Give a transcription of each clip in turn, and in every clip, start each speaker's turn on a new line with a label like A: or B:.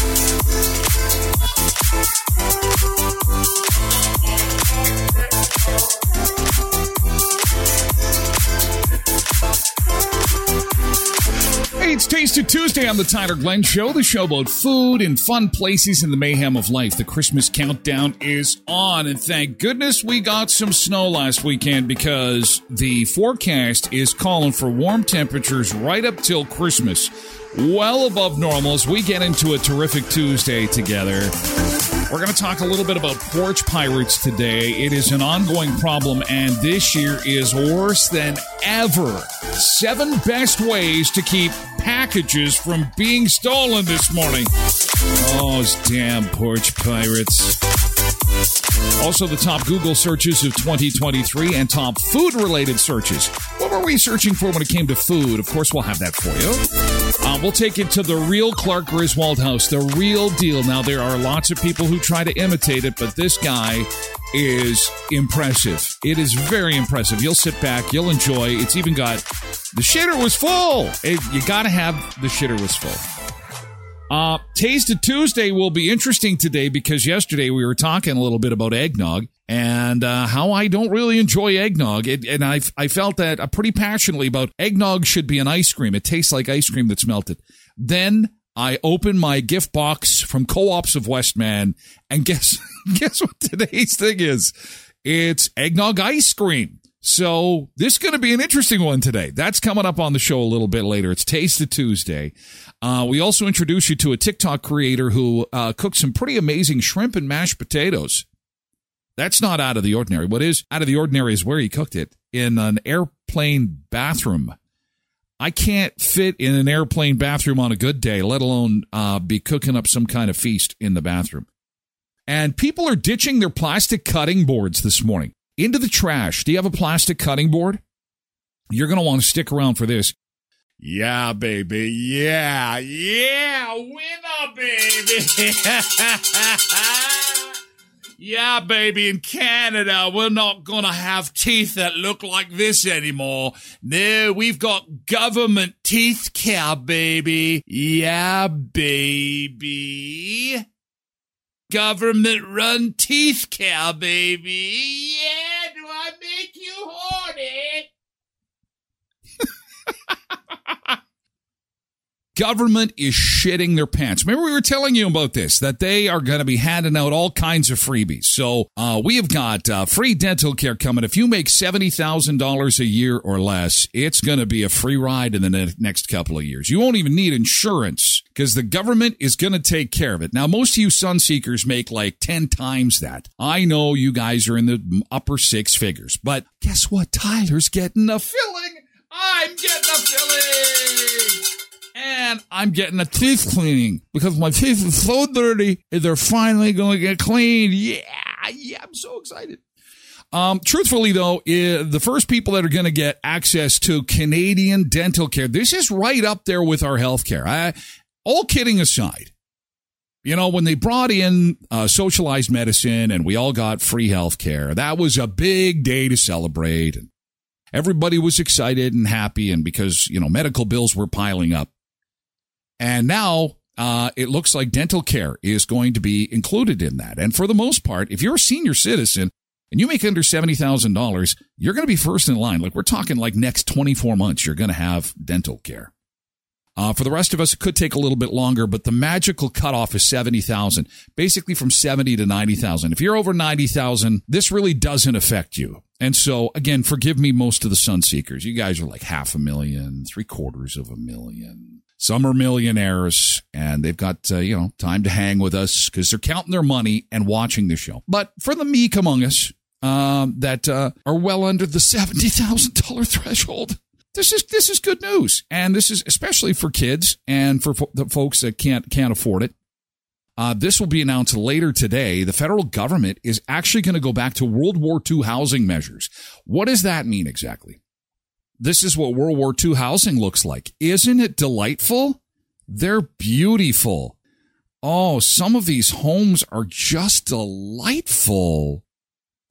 A: Hey, it's Tasted Tuesday. On the Tyler Glen Show, the show about food and fun places in the mayhem of life. The Christmas countdown is on, and thank goodness we got some snow last weekend because the forecast is calling for warm temperatures right up till Christmas. Well above normal as we get into a terrific Tuesday together. We're going to talk a little bit about porch pirates today. It is an ongoing problem, and this year is worse than ever. Seven best ways to keep packages from being stolen this morning. Oh, damn porch pirates. Also, the top Google searches of 2023 and top food related searches. What were we searching for when it came to food? Of course, we'll have that for you. Uh, we'll take it to the real Clark Griswold house, the real deal. Now, there are lots of people who try to imitate it, but this guy is impressive. It is very impressive. You'll sit back, you'll enjoy. It's even got the shitter was full. It, you got to have the shitter was full. Uh, Taste of Tuesday will be interesting today because yesterday we were talking a little bit about eggnog and uh, how I don't really enjoy eggnog. It, and I, I felt that uh, pretty passionately about eggnog should be an ice cream. It tastes like ice cream that's melted. Then I open my gift box from Co-ops of Westman and guess, guess what today's thing is? It's eggnog ice cream. So this is going to be an interesting one today. That's coming up on the show a little bit later. It's Taste of Tuesday. Uh, we also introduce you to a TikTok creator who uh, some pretty amazing shrimp and mashed potatoes. That's not out of the ordinary. What is out of the ordinary is where he cooked it in an airplane bathroom. I can't fit in an airplane bathroom on a good day, let alone uh, be cooking up some kind of feast in the bathroom. And people are ditching their plastic cutting boards this morning into the trash. Do you have a plastic cutting board? You're going to want to stick around for this. Yeah, baby. Yeah. Yeah. Winner, baby. yeah, baby. In Canada, we're not going to have teeth that look like this anymore. No, we've got government teeth care, baby. Yeah, baby. Government run teeth care, baby. Yeah, do I make you horny? government is shitting their pants. Remember, we were telling you about this, that they are going to be handing out all kinds of freebies. So, uh, we have got uh, free dental care coming. If you make $70,000 a year or less, it's going to be a free ride in the ne- next couple of years. You won't even need insurance because the government is going to take care of it. Now, most of you sun seekers make like 10 times that. I know you guys are in the upper six figures, but guess what? Tyler's getting a filling. I'm getting a filling and I'm getting a teeth cleaning because my teeth are so dirty they're finally going to get cleaned. Yeah, yeah, I'm so excited. Um, truthfully though, the first people that are going to get access to Canadian dental care, this is right up there with our health care. All kidding aside, You know, when they brought in uh, socialized medicine and we all got free health care, that was a big day to celebrate. And everybody was excited and happy. And because, you know, medical bills were piling up. And now uh, it looks like dental care is going to be included in that. And for the most part, if you're a senior citizen and you make under $70,000, you're going to be first in line. Like we're talking like next 24 months, you're going to have dental care. Uh, for the rest of us, it could take a little bit longer, but the magical cutoff is 70,000, basically from 70 to 90,000. If you're over 90,000, this really doesn't affect you. And so again, forgive me most of the sun seekers. You guys are like half a million, three quarters of a million. Some are millionaires and they've got, uh, you know, time to hang with us because they're counting their money and watching the show. But for the meek among us, um, that uh, are well under the $70,000 threshold, this is this is good news, and this is especially for kids and for fo- the folks that can't can't afford it. Uh, this will be announced later today. The federal government is actually going to go back to World War II housing measures. What does that mean exactly? This is what World War II housing looks like. Isn't it delightful? They're beautiful. Oh, some of these homes are just delightful.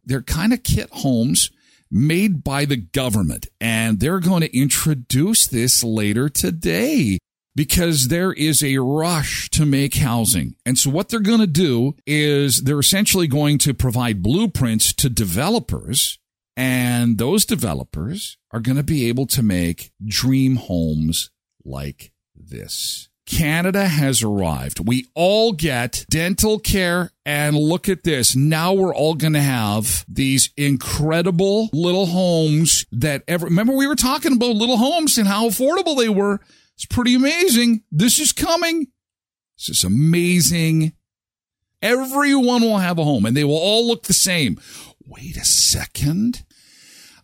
A: They're kind of kit homes made by the government. And they're going to introduce this later today because there is a rush to make housing. And so what they're going to do is they're essentially going to provide blueprints to developers and those developers are going to be able to make dream homes like this. Canada has arrived. We all get dental care. And look at this. Now we're all going to have these incredible little homes that ever, remember we were talking about little homes and how affordable they were. It's pretty amazing. This is coming. This is amazing. Everyone will have a home and they will all look the same. Wait a second.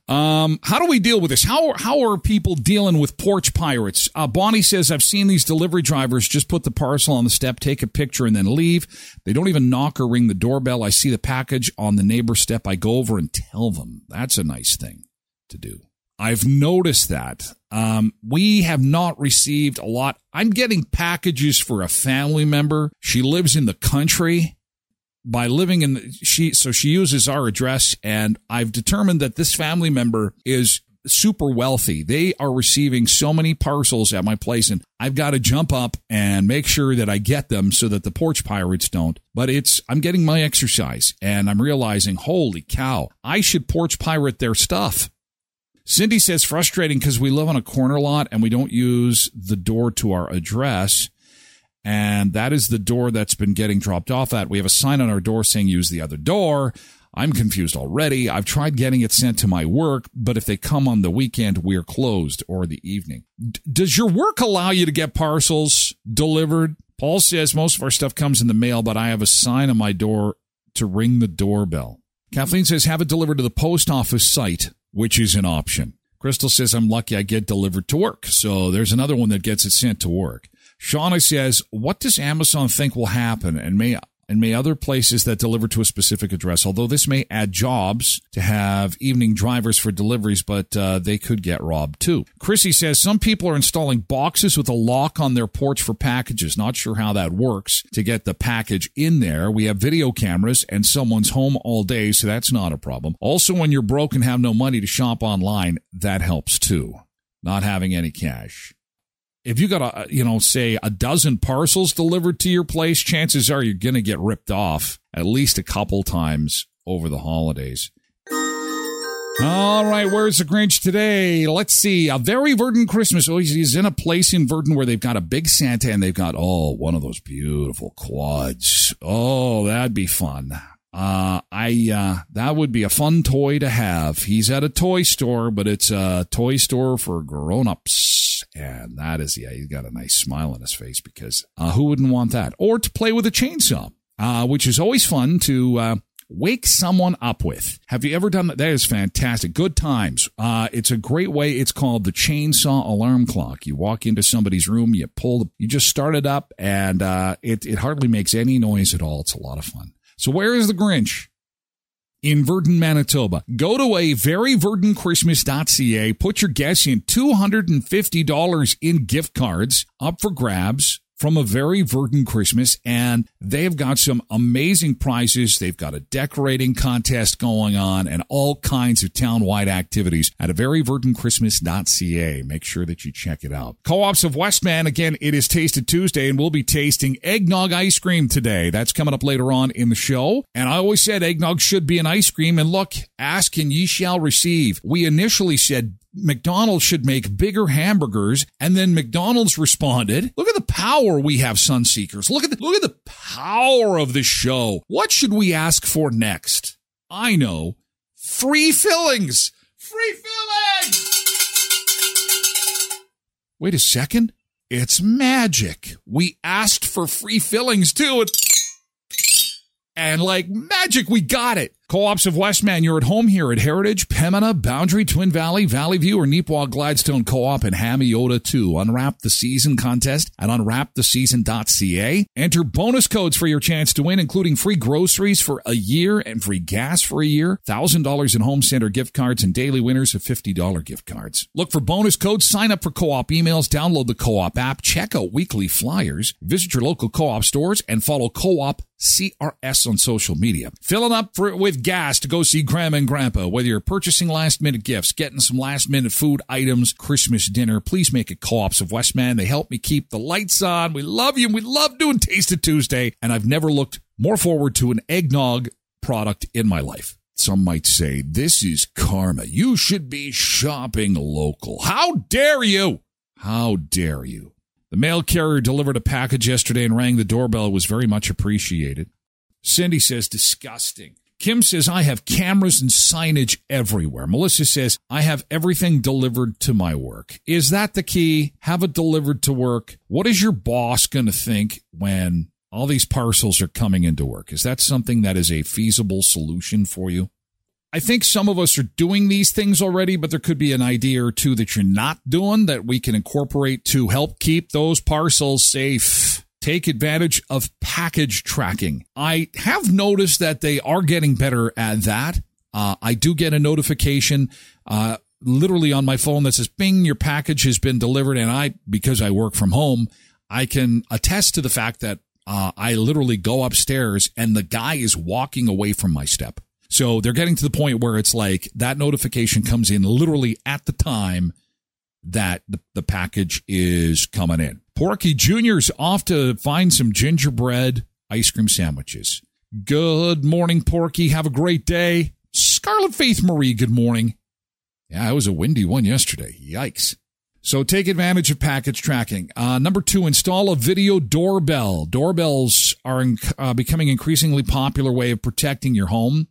A: Um, how do we deal with this? How how are people dealing with porch pirates? Uh, Bonnie says I've seen these delivery drivers just put the parcel on the step, take a picture, and then leave. They don't even knock or ring the doorbell. I see the package on the neighbor step. I go over and tell them. That's a nice thing to do. I've noticed that. Um, we have not received a lot. I'm getting packages for a family member. She lives in the country by living in the, she so she uses our address and I've determined that this family member is super wealthy. They are receiving so many parcels at my place and I've got to jump up and make sure that I get them so that the porch pirates don't. But it's I'm getting my exercise and I'm realizing, holy cow, I should porch pirate their stuff. Cindy says frustrating because we live on a corner lot and we don't use the door to our address and that is the door that's been getting dropped off at. We have a sign on our door saying use the other door. I'm confused already. I've tried getting it sent to my work, but if they come on the weekend, we're closed or the evening. D- does your work allow you to get parcels delivered? Paul says most of our stuff comes in the mail, but I have a sign on my door to ring the doorbell. Kathleen says have it delivered to the post office site, which is an option. Crystal says I'm lucky I get delivered to work. So there's another one that gets it sent to work. Shauna says, what does Amazon think will happen and may and may other places that deliver to a specific address. Although this may add jobs to have evening drivers for deliveries, but uh, they could get robbed too. Chrissy says some people are installing boxes with a lock on their porch for packages. Not sure how that works to get the package in there. We have video cameras and someone's home all day, so that's not a problem. Also, when you're broke and have no money to shop online, that helps too. Not having any cash if you got a you know say a dozen parcels delivered to your place chances are you're going to get ripped off at least a couple times over the holidays. All right where's the grinch today? Let's see a very Virden christmas. Oh he's in a place in Virden where they've got a big santa and they've got oh one of those beautiful quads. Oh that'd be fun uh, I, uh, that would be a fun toy to have. He's at a toy store, but it's a toy store for grown-ups and that is, yeah, he's got a nice smile on his face because uh, who wouldn't want that? Or to play with a chainsaw, uh, which is always fun to uh, wake someone up with. Have you ever done that? That is fantastic. Good times. Uh, it's a great way. It's called the chainsaw alarm clock. You walk into somebody's room, you pull, the, you just start it up, and uh, it, it hardly makes any noise at all. It's a lot of fun. So where is the Grinch? in Virden, Manitoba. Go to a veryvirdenchristmas.ca, put your guess in $250 in gift cards up for grabs from a very Virden Christmas, and they've got some amazing prizes. They've got a decorating contest going on and all kinds of town-wide activities at a very virdenchristmas.ca. Make sure that you check it out. Co-ops of Westman, again, it is Tasted Tuesday, and we'll be tasting eggnog ice cream today. That's coming up later on in the show. And I always said eggnog should be an ice cream, and look, ask and ye shall receive. We initially said McDonald's should make bigger hamburgers. And then McDonald's responded, look at the power we have, Sunseekers. Look at the, look at the power of this show. What should we ask for next? I know. Free fillings. Free fillings. Wait a second. It's magic. We asked for free fillings too. And like magic, we got it. Co-ops of Westman, you're at home here at Heritage, Pembina, Boundary, Twin Valley, Valley View, or Neepawa Gladstone Co-op in Hamiota too. Unwrap the season contest at unwraptheseason.ca. Enter bonus codes for your chance to win, including free groceries for a year and free gas for a year, $1,000 in home center gift cards, and daily winners of $50 gift cards. Look for bonus codes, sign up for co-op emails, download the co-op app, check out weekly flyers, visit your local co-op stores, and follow co-op CRS on social media. Filling up for, with gas to go see grandma and grandpa. Whether you're purchasing last minute gifts, getting some last minute food items, Christmas dinner, please make it co-ops of Westman. They help me keep the lights on. We love you and we love doing Taste of Tuesday. And I've never looked more forward to an eggnog product in my life. Some might say, this is karma. You should be shopping local. How dare you? How dare you? The mail carrier delivered a package yesterday and rang the doorbell. It was very much appreciated. Cindy says, disgusting. Kim says, I have cameras and signage everywhere. Melissa says, I have everything delivered to my work. Is that the key? Have it delivered to work. What is your boss going to think when all these parcels are coming into work? Is that something that is a feasible solution for you? I think some of us are doing these things already, but there could be an idea or two that you're not doing that we can incorporate to help keep those parcels safe. Take advantage of package tracking. I have noticed that they are getting better at that. Uh, I do get a notification, uh, literally on my phone that says, bing, your package has been delivered. And I, because I work from home, I can attest to the fact that uh, I literally go upstairs and the guy is walking away from my step. So they're getting to the point where it's like that notification comes in literally at the time that the, the package is coming in. Porky Jr.'s off to find some gingerbread ice cream sandwiches. Good morning, Porky. Have a great day. Scarlet Faith Marie, good morning. Yeah, it was a windy one yesterday. Yikes. So take advantage of package tracking. Uh, number two, install a video doorbell. Doorbells are in, uh, becoming increasingly popular way of protecting your home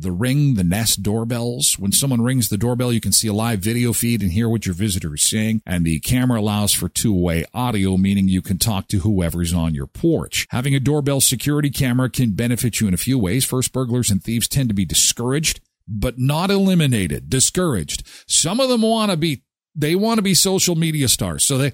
A: the Ring, the Nest doorbells. When someone rings the doorbell, you can see a live video feed and hear what your visitor is saying. And the camera allows for two-way audio, meaning you can talk to whoever's on your porch. Having a doorbell security camera can benefit you in a few ways. First, burglars and thieves tend to be discouraged, but not eliminated. Discouraged. Some of them want to be they want to be social media stars. So they,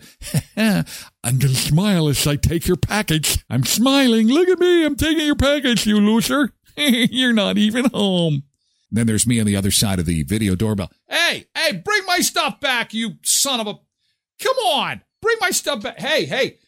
A: I'm going to smile as I take your package. I'm smiling. Look at me. I'm taking your package, you loser. You're not even home. Then there's me on the other side of the video doorbell. Hey, hey, bring my stuff back, you son of a. Come on, bring my stuff back. Hey, hey.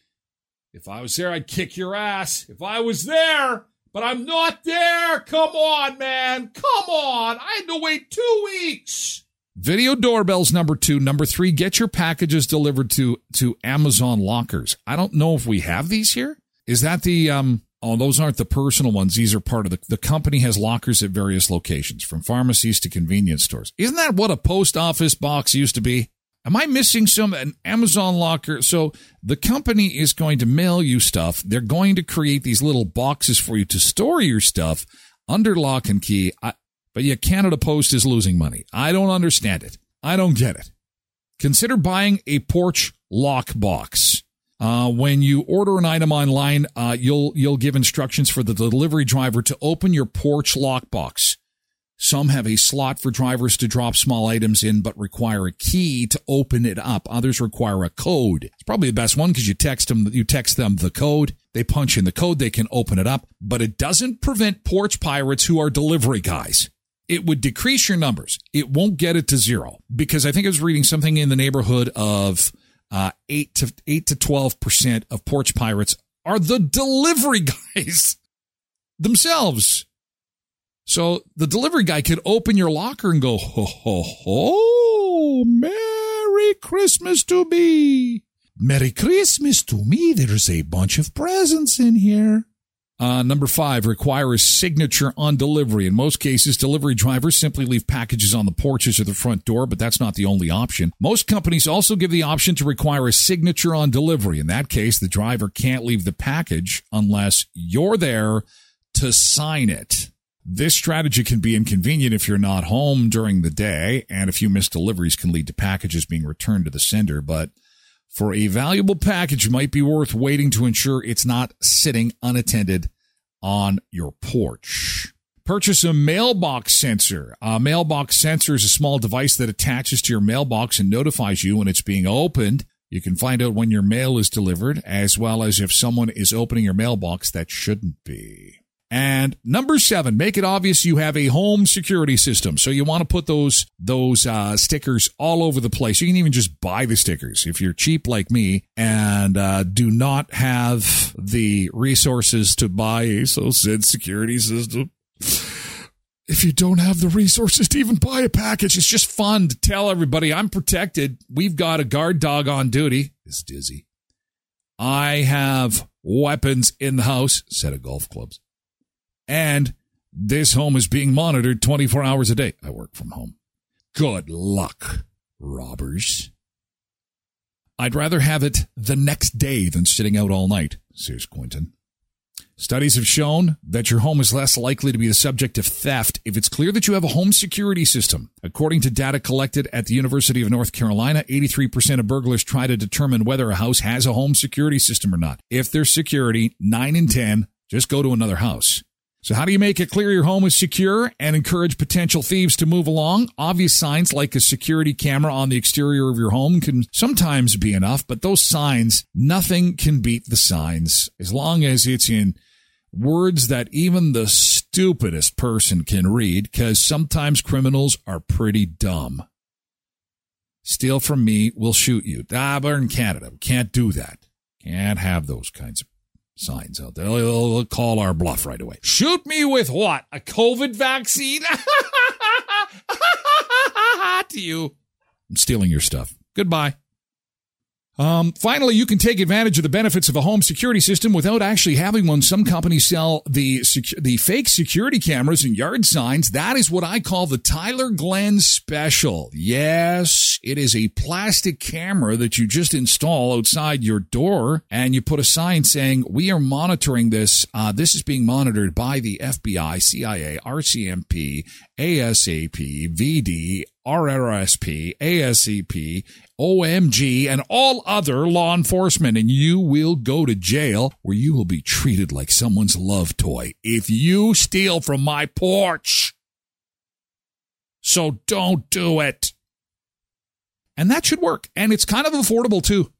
A: If I was there, I'd kick your ass. If I was there, but I'm not there. Come on, man. Come on. I had to wait two weeks. Video doorbells number two. Number three, get your packages delivered to, to Amazon lockers. I don't know if we have these here. Is that the, um, Oh, those aren't the personal ones. These are part of the, the company has lockers at various locations, from pharmacies to convenience stores. Isn't that what a post office box used to be? Am I missing some an Amazon locker? So the company is going to mail you stuff. They're going to create these little boxes for you to store your stuff under lock and key. I, but yet Canada Post is losing money. I don't understand it. I don't get it. Consider buying a porch lock box. Uh, when you order an item online, uh, you'll you'll give instructions for the delivery driver to open your porch lockbox. Some have a slot for drivers to drop small items in, but require a key to open it up. Others require a code. It's probably the best one because you text them, you text them the code. They punch in the code. They can open it up, but it doesn't prevent porch pirates who are delivery guys. It would decrease your numbers. It won't get it to zero because I think I was reading something in the neighborhood of uh, eight to eight to twelve percent of porch pirates are the delivery guys themselves. So the delivery guy could open your locker and go, ho, ho, ho, Merry Christmas to me. Merry Christmas to me. There's a bunch of presents in here. Uh, number five, require a signature on delivery. In most cases, delivery drivers simply leave packages on the porches or the front door, but that's not the only option. Most companies also give the option to require a signature on delivery. In that case, the driver can't leave the package unless you're there to sign it. This strategy can be inconvenient if you're not home during the day, and a few missed deliveries can lead to packages being returned to the sender. But for a valuable package, might be worth waiting to ensure it's not sitting unattended on your porch. Purchase a mailbox sensor. A mailbox sensor is a small device that attaches to your mailbox and notifies you when it's being opened. You can find out when your mail is delivered, as well as if someone is opening your mailbox that shouldn't be. And number seven, make it obvious you have a home security system. So you want to put those those uh, stickers all over the place. You can even just buy the stickers if you're cheap like me and uh, do not have the resources to buy a so said security system. If you don't have the resources to even buy a package, it's just fun to tell everybody I'm protected. We've got a guard dog on duty. It's dizzy. I have weapons in the house, set of golf clubs. And this home is being monitored 24 hours a day. I work from home. Good luck, robbers. I'd rather have it the next day than sitting out all night, says Quinton. Studies have shown that your home is less likely to be the subject of theft if it's clear that you have a home security system. According to data collected at the University of North Carolina, 83% of burglars try to determine whether a house has a home security system or not. If there's security, 9 in 10 just go to another house. So how do you make it clear your home is secure and encourage potential thieves to move along? Obvious signs like a security camera on the exterior of your home can sometimes be enough, but those signs, nothing can beat the signs as long as it's in words that even the stupidest person can read because sometimes criminals are pretty dumb. Steal from me, we'll shoot you. Ah, but in Canada, we can't do that. Can't have those kinds of signs out there. They'll, they'll call our bluff right away. Shoot me with what? A COVID vaccine? to you. I'm stealing your stuff. Goodbye. Um, finally, you can take advantage of the benefits of a home security system without actually having one. Some companies sell the secu- the fake security cameras and yard signs. That is what I call the Tyler Glen Special. Yes, it is a plastic camera that you just install outside your door, and you put a sign saying, "We are monitoring this. Uh, this is being monitored by the FBI, CIA, RCMP, ASAP, VD, RRSP, ASCP, OMG, and all other law enforcement, and you will go to jail where you will be treated like someone's love toy if you steal from my porch. So don't do it. And that should work. And it's kind of affordable too.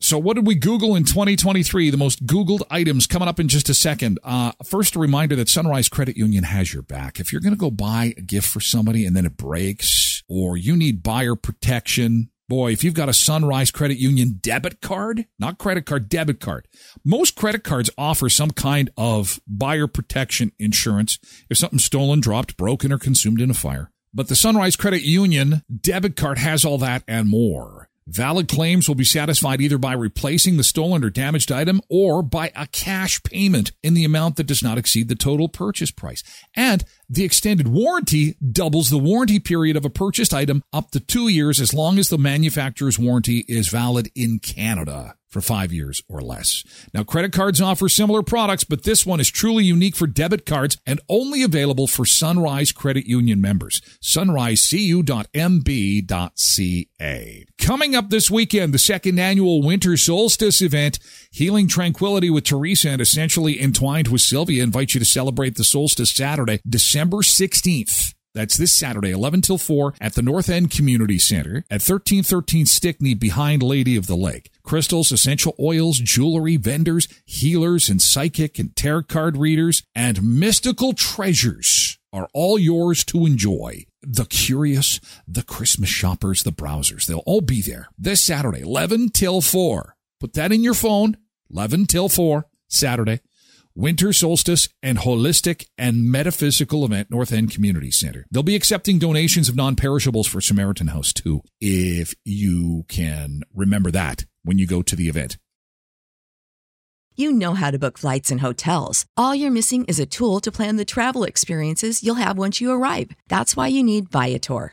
A: So, what did we Google in 2023? The most Googled items coming up in just a second. Uh, first, a reminder that Sunrise Credit Union has your back. If you're going to go buy a gift for somebody and then it breaks, or you need buyer protection, boy, if you've got a Sunrise Credit Union debit card, not credit card, debit card, most credit cards offer some kind of buyer protection insurance if something's stolen, dropped, broken, or consumed in a fire. But the Sunrise Credit Union debit card has all that and more. Valid claims will be satisfied either by replacing the stolen or damaged item or by a cash payment in the amount that does not exceed the total purchase price. And the extended warranty doubles the warranty period of a purchased item up to two years as long as the manufacturer's warranty is valid in Canada for five years or less. Now, credit cards offer similar products, but this one is truly unique for debit cards and only available for Sunrise Credit Union members. SunriseCU.MB.ca. Coming up this weekend, the second annual Winter Solstice event, Healing Tranquility with Teresa and Essentially Entwined with Sylvia invite you to celebrate the solstice Saturday, December 16th. That's this Saturday, 11 till 4 at the North End Community Center at 1313 Stickney behind Lady of the Lake. Crystals, essential oils, jewelry, vendors, healers, and psychic and tarot card readers, and mystical treasures are all yours to enjoy. the curious, the Christmas shoppers, the browsers. They'll all be there this Saturday, 11 till 4. Put that in your phone, 11 till 4, Saturday. Winter Solstice and Holistic and Metaphysical Event, North End Community Center. They'll be accepting donations of non perishables for Samaritan House too, if you can remember that when you go to the event.
B: You know how to book flights and hotels. All you're missing is a tool to plan the travel experiences you'll have once you arrive. That's why you need Viator.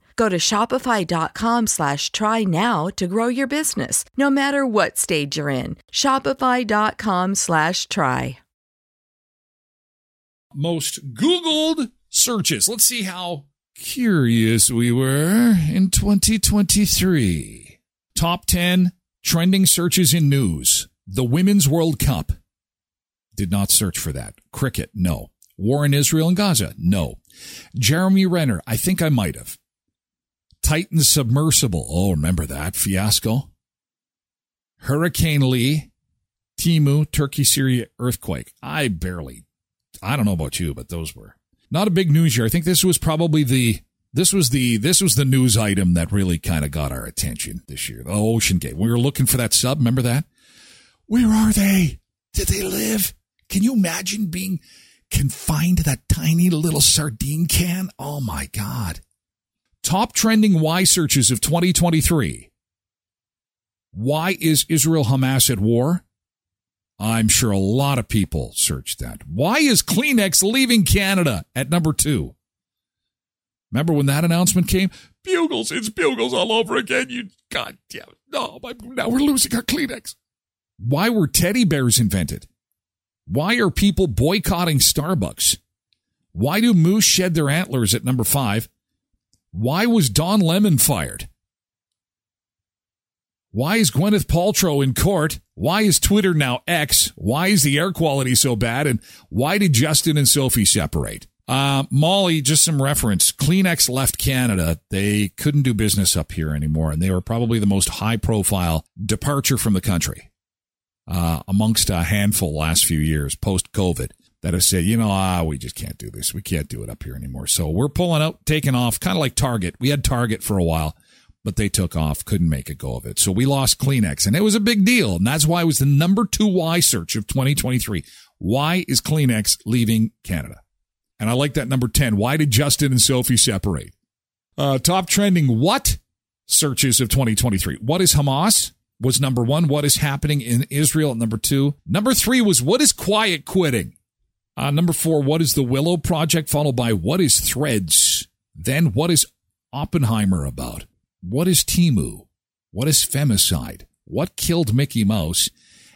B: Go to shopify.com slash try now to grow your business, no matter what stage you're in. Shopify.com slash try.
A: Most Googled searches. Let's see how curious we were in 2023. Top 10 trending searches in news. The Women's World Cup. Did not search for that. Cricket, no. War in Israel and Gaza, no. Jeremy Renner, I think I might have. Titan submersible, oh, remember that fiasco? Hurricane Lee, Temu, Turkey, Syria earthquake. I barely, I don't know about you, but those were not a big news year. I think this was probably the this was the this was the news item that really kind of got our attention this year. The OceanGate. We were looking for that sub. Remember that? Where are they? Did they live? Can you imagine being confined to that tiny little sardine can? Oh my God. Top trending why searches of 2023. Why is Israel Hamas at war? I'm sure a lot of people searched that. Why is Kleenex leaving Canada at number two? Remember when that announcement came? Bugles, it's Bugles all over again. You God damn it. No, my, now we're losing our Kleenex. Why were teddy bears invented? Why are people boycotting Starbucks? Why do moose shed their antlers at number five? Why was Don Lemon fired? Why is Gwyneth Paltrow in court? Why is Twitter now X? Why is the air quality so bad? And why did Justin and Sophie separate? Uh, Molly, just some reference. Kleenex left Canada. They couldn't do business up here anymore, and they were probably the most high profile departure from the country uh, amongst a handful last few years post COVID that have said, you know, ah, we just can't do this. We can't do it up here anymore. So we're pulling out, taking off, kind of like Target. We had Target for a while but they took off, couldn't make a go of it. So we lost Kleenex and it was a big deal. And that's why it was the number two why search of 2023. Why is Kleenex leaving Canada? And I like that number 10. Why did Justin and Sophie separate? Uh, top trending what searches of 2023? What is Hamas? Was number one. What is happening in Israel? at Number two. Number three was what is quiet quitting? Uh, number four, what is the Willow Project? Followed by what is Threads? Then what is Oppenheimer about? What is Temu? What is femicide? What killed Mickey Mouse?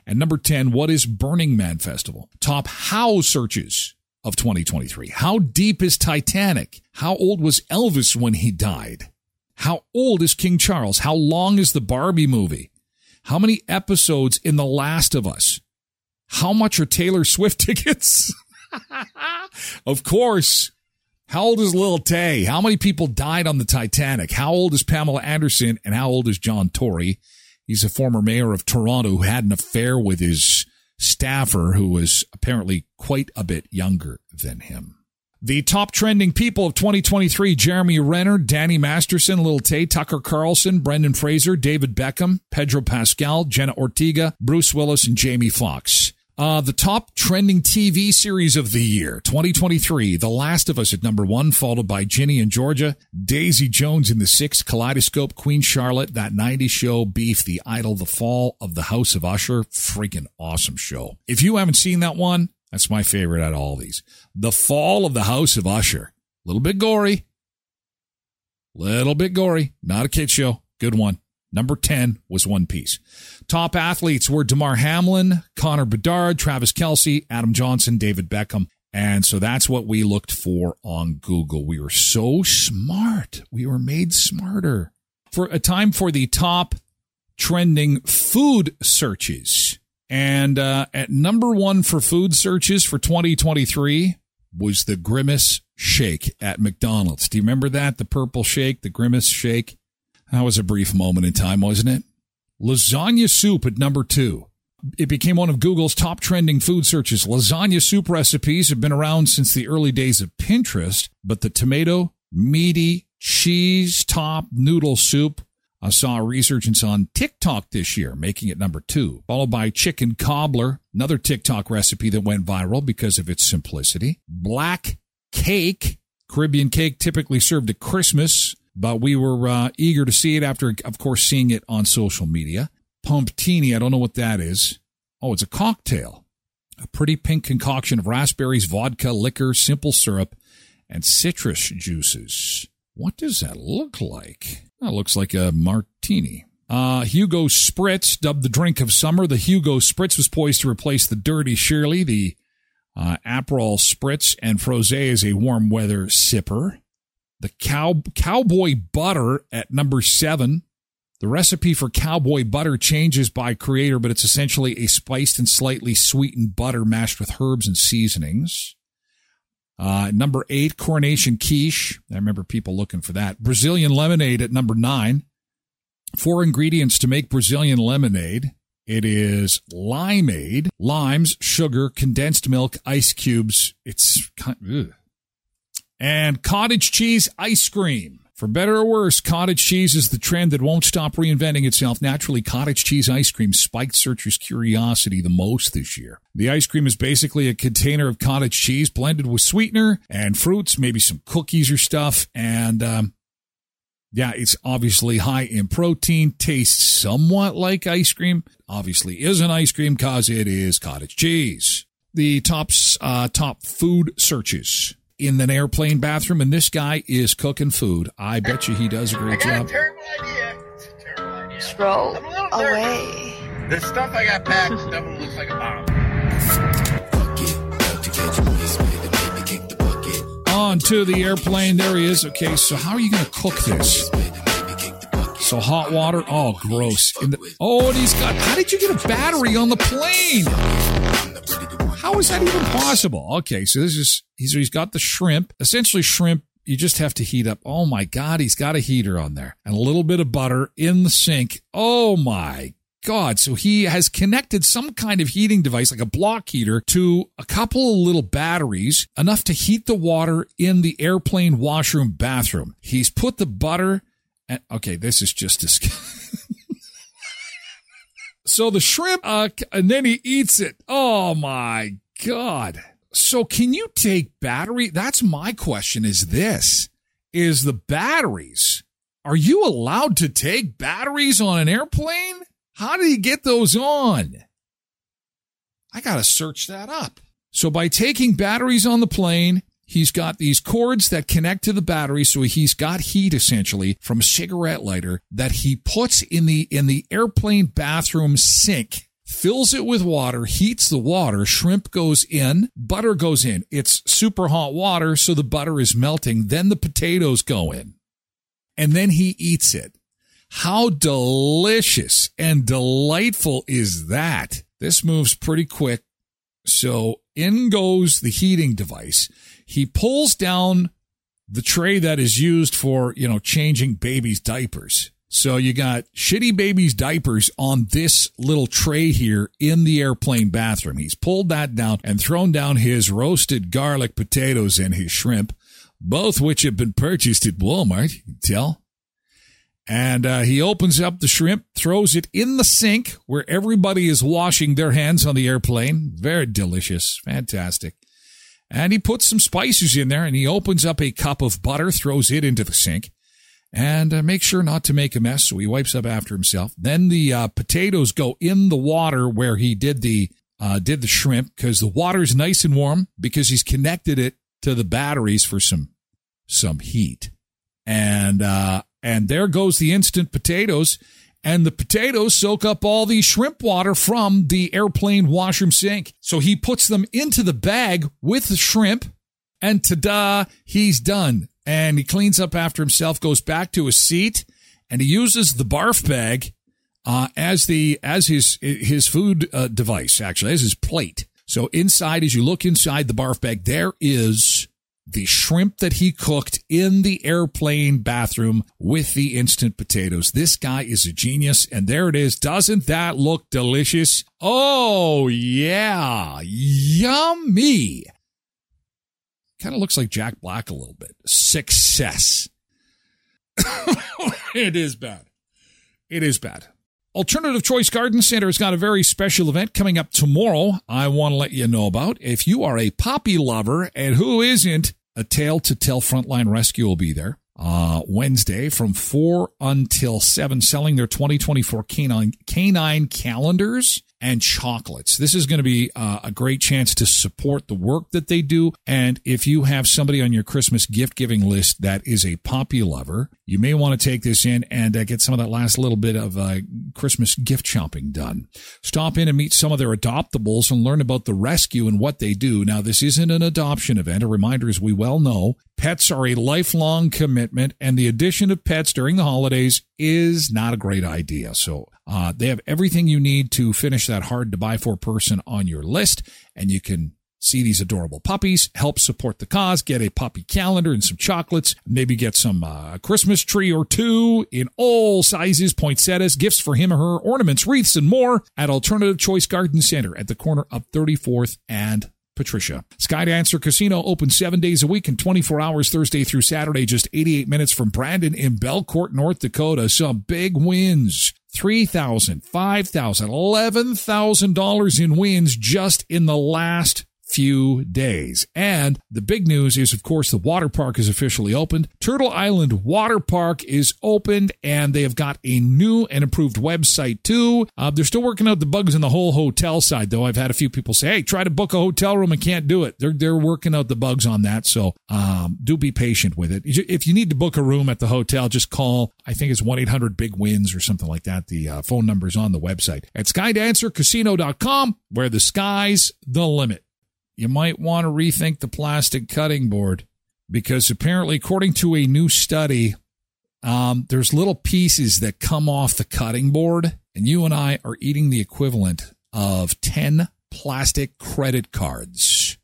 A: And number 10, what is Burning Man Festival? Top how searches of 2023. How deep is Titanic? How old was Elvis when he died? How old is King Charles? How long is the Barbie movie? How many episodes in The Last of Us? How much are Taylor Swift tickets? of course. How old is Lil Tay? How many people died on the Titanic? How old is Pamela Anderson? And how old is John Tory? He's a former mayor of Toronto who had an affair with his staffer who was apparently quite a bit younger than him. The top trending people of 2023 Jeremy Renner, Danny Masterson, Lil Tay, Tucker Carlson, Brendan Fraser, David Beckham, Pedro Pascal, Jenna Ortega, Bruce Willis, and Jamie Foxx. Uh, the top trending TV series of the year, 2023, The Last of Us at number one, followed by Ginny and Georgia, Daisy Jones and the Six, Kaleidoscope, Queen Charlotte, That 90s Show, Beef, The Idol, The Fall of the House of Usher. Freaking awesome show. If you haven't seen that one, that's my favorite out of all these. The Fall of the House of Usher. A little bit gory. Little bit gory. Not a kid show. Good one. Number 10 was One Piece. Top athletes were Damar Hamlin, Connor Bedard, Travis Kelce, Adam Johnson, David Beckham. And so that's what we looked for on Google. We were so smart. We were made smarter. For a time for the top trending food searches. And uh, at number one for food searches for 2023 was the Grimace Shake at McDonald's. Do you remember that? The purple shake, the Grimace Shake? That was a brief moment in time, wasn't it? Lasagna soup at number two. It became one of Google's top trending food searches. Lasagna soup recipes have been around since the early days of Pinterest, but the tomato, meaty, cheese top noodle soup I saw a resurgence on TikTok this year, making it number two, followed by chicken cobbler, another TikTok recipe that went viral because of its simplicity. Black cake, Caribbean cake typically served at Christmas but we were uh, eager to see it after, of course, seeing it on social media. Pumptini, I don't know what that is. Oh, it's a cocktail. A pretty pink concoction of raspberries, vodka, liquor, simple syrup, and citrus juices. What does that look like? That looks like a martini. Uh, Hugo Spritz, dubbed the drink of summer. The Hugo Spritz was poised to replace the Dirty Shirley. The uh, Aperol Spritz and Frosé is a warm weather sipper. The cow, cowboy butter at number seven. The recipe for cowboy butter changes by creator, but it's essentially a spiced and slightly sweetened butter mashed with herbs and seasonings. Uh, number eight, coronation quiche. I remember people looking for that. Brazilian lemonade at number nine. Four ingredients to make Brazilian lemonade. It is limeade, limes, sugar, condensed milk, ice cubes. It's of, and cottage cheese ice cream. For better or worse, cottage cheese is the trend that won't stop reinventing itself. Naturally, cottage cheese ice cream spiked searchers' curiosity the most this year. The ice cream is basically a container of cottage cheese blended with sweetener and fruits, maybe some cookies or stuff. And, um, yeah, it's obviously high in protein, tastes somewhat like ice cream. Obviously isn't ice cream cause it is cottage cheese. The top, uh, top food searches in an airplane bathroom, and this guy is cooking food. I bet you he does a great job.
C: A terrible idea. It's a terrible idea.
D: Throw away.
C: The stuff I got packed definitely looks like a bomb.
A: On to the airplane. There he is. Okay, so how are you going to cook this? So hot water. Oh, gross. The, oh, and he's got. How did you get a battery on the plane? How is that even possible? Okay, so this is he's he's got the shrimp. Essentially, shrimp you just have to heat up. Oh my God, he's got a heater on there and a little bit of butter in the sink. Oh my God. So he has connected some kind of heating device, like a block heater, to a couple of little batteries, enough to heat the water in the airplane washroom bathroom. He's put the butter and okay, this is just disgusting. So the shrimp, uh, and then he eats it. Oh my God. So can you take battery? That's my question is this, is the batteries, are you allowed to take batteries on an airplane? How did he get those on? I got to search that up. So by taking batteries on the plane, He's got these cords that connect to the battery. So he's got heat essentially from a cigarette lighter that he puts in the, in the airplane bathroom sink fills it with water, heats the water, shrimp goes in, butter goes in. It's super hot water, so the butter is melting. Then the potatoes go in. and then he eats it. How delicious and delightful is that? This moves pretty quick. So in goes the heating device. He pulls down the tray that is used for, you know, changing babies' diapers. So you got shitty baby's diapers on this little tray here in the airplane bathroom. He's pulled that down and thrown down his roasted garlic potatoes and his shrimp, both which have been purchased at Walmart. You can tell. And uh, he opens up the shrimp, throws it in the sink where everybody is washing their hands on the airplane. Very delicious. Fantastic. And he puts some spices in there and he opens up a cup of butter, throws it into the sink and uh, make sure not to make a mess. So he wipes up after himself. Then the uh, potatoes go in the water where he did the uh, did the shrimp because the water's nice and warm because he's connected it to the batteries for some some heat. And uh, and there goes the instant potatoes. And the potatoes soak up all the shrimp water from the airplane washroom sink. So he puts them into the bag with the shrimp, and ta-da, he's done and he cleans up after himself, goes back to his seat, and he uses the barf bag uh, as the as his his food uh, device, actually as his plate. So inside, as you look inside the barf bag, there is the shrimp that he cooked in the airplane bathroom with the instant potatoes. This guy is a genius, and there it is. Doesn't that look delicious? Oh yeah, yummy kind of looks like Jack Black a little bit. Success. it is bad. It is bad. Alternative Choice Garden Center has got a very special event coming up tomorrow. I want to let you know about. If you are a poppy lover, and who isn't, a Tale to Tell Frontline Rescue will be there. Uh, Wednesday from 4 until 7, selling their 2024 canine, canine calendars and chocolates. This is going to be uh, a great chance to support the work that they do. And if you have somebody on your Christmas gift giving list that is a poppy lover, you may want to take this in and uh, get some of that last little bit of uh, Christmas gift shopping done. Stop in and meet some of their adoptables and learn about the rescue and what they do. Now, this isn't an adoption event. A reminder, as we well know, pets are a lifelong commitment, and the addition of pets during the holidays is not a great idea. So uh, they have everything you need to finish that hard to buy for person on your list, and you can see these adorable puppies, help support the cause, get a puppy calendar and some chocolates, maybe get some uh, Christmas tree or two in all sizes, poinsettias, gifts for him or her, ornaments, wreaths, and more at Alternative Choice Garden Center at the corner of 34th and Patricia. Skydancer Casino open seven days a week and 24 hours Thursday through Saturday, just 88 minutes from Brandon in Belcourt, North Dakota. Some big wins. $3,000, $5,000, $11,000 in wins just in the last few days. And the big news is, of course, the water park is officially opened. Turtle Island Water Park is opened, and they have got a new and improved website too. Uh, they're still working out the bugs in the whole hotel side, though. I've had a few people say, "Hey, try to book a hotel room and can't do it." They're they're working out the bugs on that, so um, do be patient with it. If you need to book a room at the hotel, just call. I think it's one eight hundred Big Wins or something like that. The uh, phone number is on the website at SkydancerCasino.com, where the sky's the limit you might want to rethink the plastic cutting board because apparently, according to a new study, um, there's little pieces that come off the cutting board, and you and I are eating the equivalent of 10 plastic credit cards.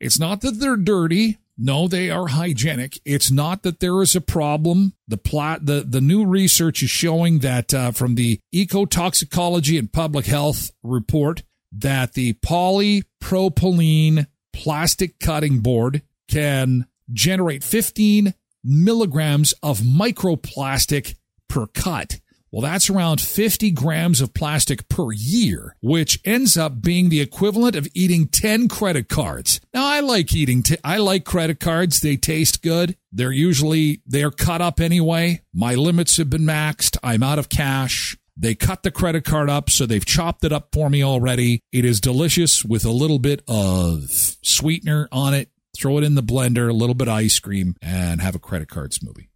A: It's not that they're dirty. No, they are hygienic. It's not that there is a problem. The plot, the, the new research is showing that uh, from the Ecotoxicology and Public Health report that the polypropylene plastic cutting board can generate 15 milligrams of microplastic per cut. Well, that's around 50 grams of plastic per year, which ends up being the equivalent of eating 10 credit cards. Now, I like eating, t- I like credit cards. They taste good. They're usually, they're cut up anyway. My limits have been maxed. I'm out of cash. They cut the credit card up, so they've chopped it up for me already. It is delicious with a little bit of sweetener on it. Throw it in the blender, a little bit of ice cream, and have a credit card smoothie.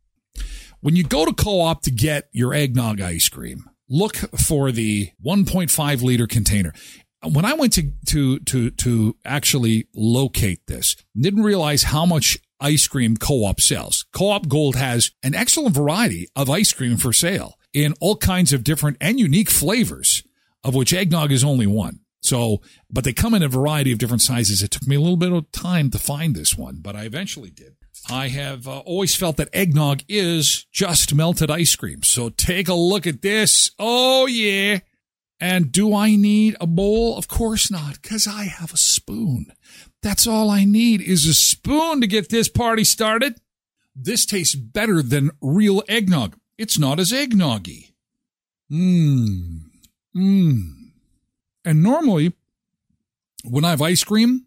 A: When you go to co op to get your eggnog ice cream, look for the 1.5 liter container. When I went to, to, to, to actually locate this, didn't realize how much ice cream co-op sells. Co-op Gold has an excellent variety of ice cream for sale in all kinds of different and unique flavors, of which eggnog is only one. So, but they come in a variety of different sizes. It took me a little bit of time to find this one, but I eventually did. I have uh, always felt that eggnog is just melted ice cream. So take a look at this. Oh, yeah. And do I need a bowl? Of course not, because I have a spoon. That's all I need is a spoon to get this party started. This tastes better than real eggnog. It's not as eggnoggy. Mmm. Mmm. And normally, when I have ice cream,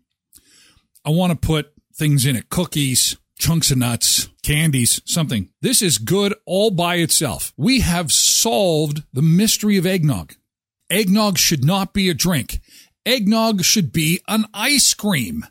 A: I want to put things in it cookies, chunks of nuts, candies, something. This is good all by itself. We have solved the mystery of eggnog. Eggnog should not be a drink. Eggnog should be an ice cream.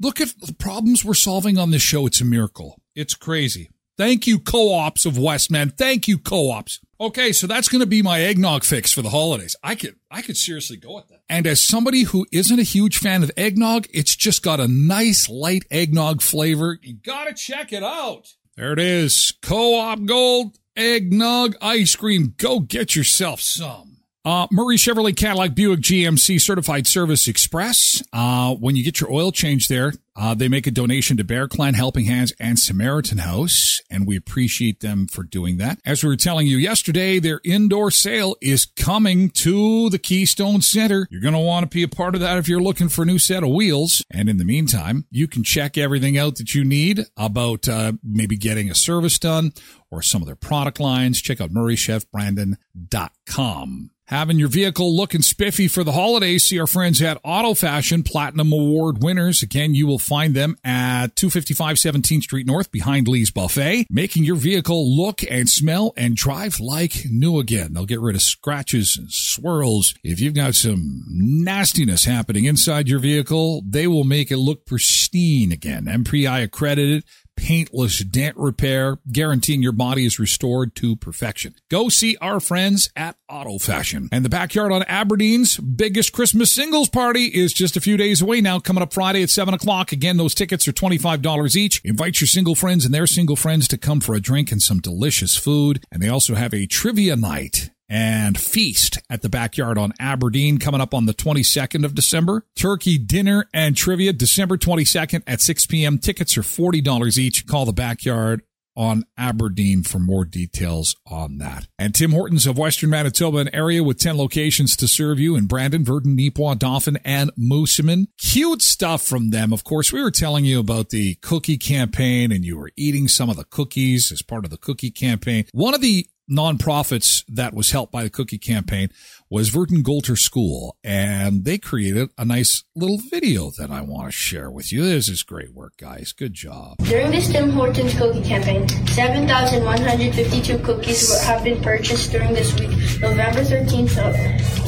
A: Look at the problems we're solving on this show. It's a miracle. It's crazy. Thank you, co-ops of Westman. Thank you, co-ops. Okay, so that's going to be my eggnog fix for the holidays. I could, I could seriously go with that. And as somebody who isn't a huge fan of eggnog, it's just got a nice light eggnog flavor. You gotta check it out. There it is. Co-op Gold eggnog ice cream. Go get yourself some. Uh, Murray Chevrolet Cadillac Buick GMC Certified Service Express. Uh, when you get your oil change there, uh, they make a donation to Bear Clan, Helping Hands, and Samaritan House, and we appreciate them for doing that. As we were telling you yesterday, their indoor sale is coming to the Keystone Center. You're going to want to be a part of that if you're looking for a new set of wheels. And in the meantime, you can check everything out that you need about uh, maybe getting a service done or some of their product lines. Check out murraychevbrandon.com. Having your vehicle looking spiffy for the holidays, see our friends at Auto Fashion Platinum Award winners. Again, you will find them at 255 17th Street North behind Lee's Buffet, making your vehicle look and smell and drive like new again. They'll get rid of scratches and swirls. If you've got some nastiness happening inside your vehicle, they will make it look pristine again. MPI accredited paintless dent repair, guaranteeing your body is restored to perfection. Go see our friends at Auto Fashion. And the backyard on Aberdeen's biggest Christmas singles party is just a few days away now, coming up Friday at 7 o'clock. Again, those tickets are $25 each. Invite your single friends and their single friends to come for a drink and some delicious food. And they also have a trivia night and feast at the backyard on Aberdeen coming up on the 22nd of December. Turkey dinner and trivia December 22nd at 6 p.m. Tickets are $40 each. Call the backyard on Aberdeen for more details on that. And Tim Hortons of Western Manitoba, an area with 10 locations to serve you in Brandon, Virden, Neepawa, Dauphin, and Moosomin. Cute stuff from them. Of course, we were telling you about the cookie campaign and you were eating some of the cookies as part of the cookie campaign. One of the nonprofits that was helped by the cookie campaign was Virden Goulter School, and they created a nice little video that I want to share with you. This is great work, guys. Good job.
E: During this Tim Hortons cookie campaign, 7,152 cookies have been purchased during this week, November 13th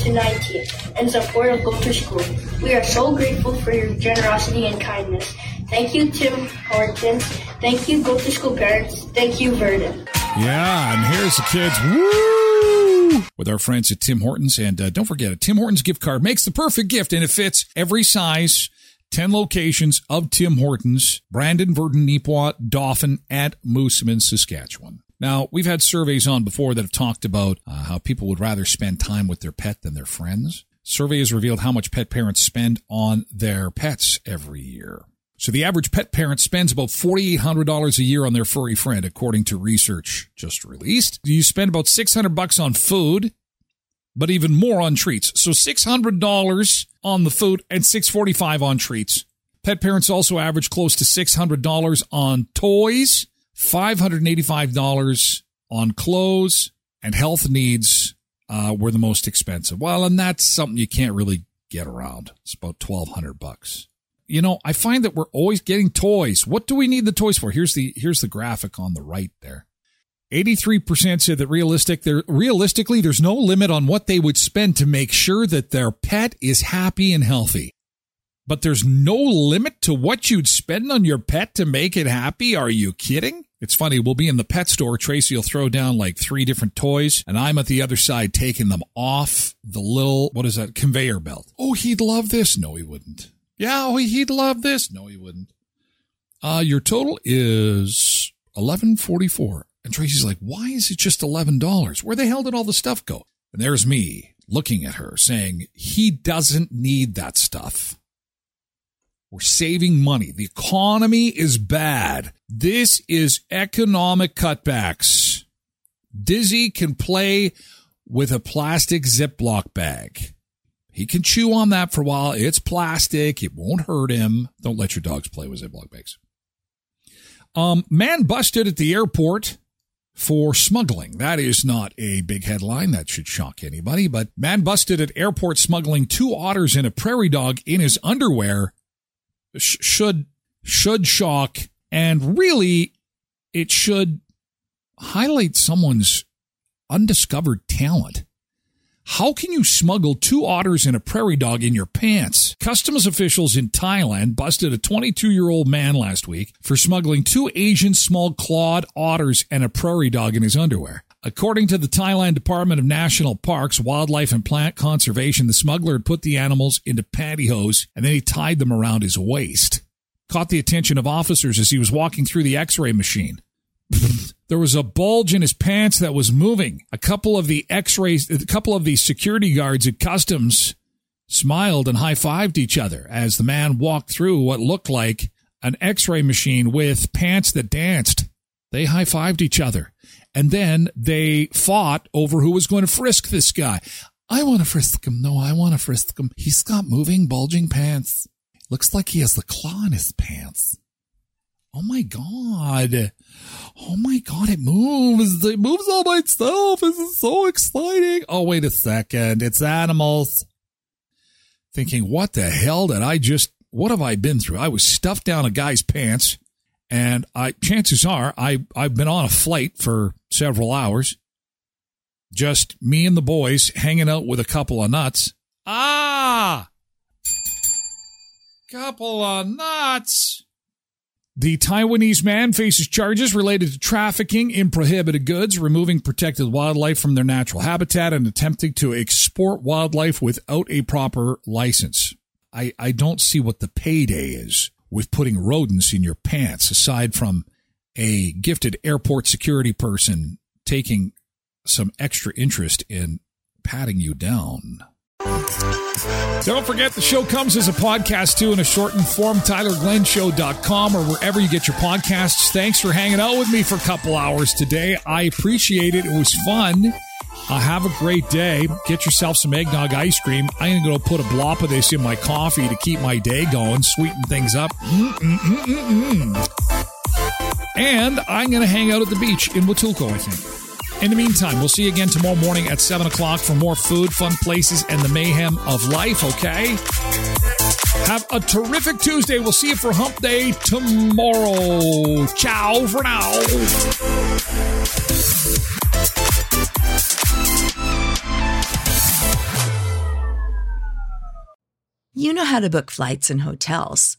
E: to 19th, in support of Goulter School. We are so grateful for your generosity and kindness. Thank you, Tim Hortons. Thank you, Goulter School parents. Thank you, Virden.
A: Yeah, and here's the kids. Woo! With our friends at Tim Hortons. And uh, don't forget, a Tim Hortons gift card makes the perfect gift, and it fits every size. 10 locations of Tim Hortons, Brandon, Virden, Neepawa, Dauphin, and Moosomin, Saskatchewan. Now, we've had surveys on before that have talked about uh, how people would rather spend time with their pet than their friends. Surveys revealed how much pet parents spend on their pets every year. So the average pet parent spends about $4,800 a year on their furry friend, according to research just released. You spend about 600 bucks on food, but even more on treats. So $600 on the food and 645 on treats. Pet parents also average close to $600 on toys, $585 on clothes, and health needs uh, were the most expensive. Well, and that's something you can't really get around. It's about 1200 bucks you know, I find that we're always getting toys. What do we need the toys for? Here's the here's the graphic on the right there. 83% said that realistic there realistically there's no limit on what they would spend to make sure that their pet is happy and healthy. But there's no limit to what you'd spend on your pet to make it happy. Are you kidding? It's funny. We'll be in the pet store. Tracy will throw down like three different toys, and I'm at the other side taking them off the little, what is that, conveyor belt. Oh, he'd love this. No, he wouldn't. Yeah, oh, he'd love this. No, he wouldn't. Uh, your total is eleven forty four. And Tracy's like, why is it just eleven dollars? Where the hell did all the stuff go? And there's me looking at her saying, he doesn't need that stuff. We're saving money. The economy is bad. This is economic cutbacks. Dizzy can play with a plastic Ziploc bag. He can chew on that for a while. It's plastic. It won't hurt him. Don't let your dogs play with Ziploc bags. Um, man busted at the airport for smuggling. That is not a big headline. That should shock anybody. But man busted at airport smuggling two otters and a prairie dog in his underwear sh- should should shock and really it should highlight someone's undiscovered talent. How can you smuggle two otters and a prairie dog in your pants? Customs officials in Thailand busted a 22 year old man last week for smuggling two Asian small clawed otters and a prairie dog in his underwear. According to the Thailand Department of National Parks, Wildlife and Plant Conservation, the smuggler had put the animals into pantyhose and then he tied them around his waist. Caught the attention of officers as he was walking through the x-ray machine. There was a bulge in his pants that was moving. A couple of the x-rays, a couple of the security guards at customs smiled and high-fived each other as the man walked through what looked like an x-ray machine with pants that danced. They high-fived each other. And then they fought over who was going to frisk this guy. I want to frisk him. No, I want to frisk him. He's got moving, bulging pants. Looks like he has the claw in his pants. Oh my god. Oh my god, it moves. It moves all by itself. This is so exciting. Oh, wait a second. It's animals. Thinking, what the hell did I just, what have I been through? I was stuffed down a guy's pants and I, chances are I, I've been on a flight for several hours. Just me and the boys hanging out with a couple of nuts. Ah! Couple of nuts. The Taiwanese man faces charges related to trafficking in prohibited goods, removing protected wildlife from their natural habitat, and attempting to export wildlife without a proper license. I, I don't see what the payday is with putting rodents in your pants, aside from a gifted airport security person taking some extra interest in patting you down. Don't forget the show comes as a podcast too in a shortened form, TylerGlenShow.com or wherever you get your podcasts. Thanks for hanging out with me for a couple hours today. I appreciate it. It was fun. Uh, have a great day. Get yourself some eggnog ice cream. I'm going to go put a blop of this in my coffee to keep my day going, sweeten things up. Mm-mm-mm-mm-mm. And I'm going to hang out at the beach in Huatulco, I think. In the meantime, we'll see you again tomorrow morning at 7 o'clock for more food, fun places, and the mayhem of life, okay? Have a terrific Tuesday. We'll see you for Hump Day tomorrow. Ciao for now.
B: You know how to book flights and hotels.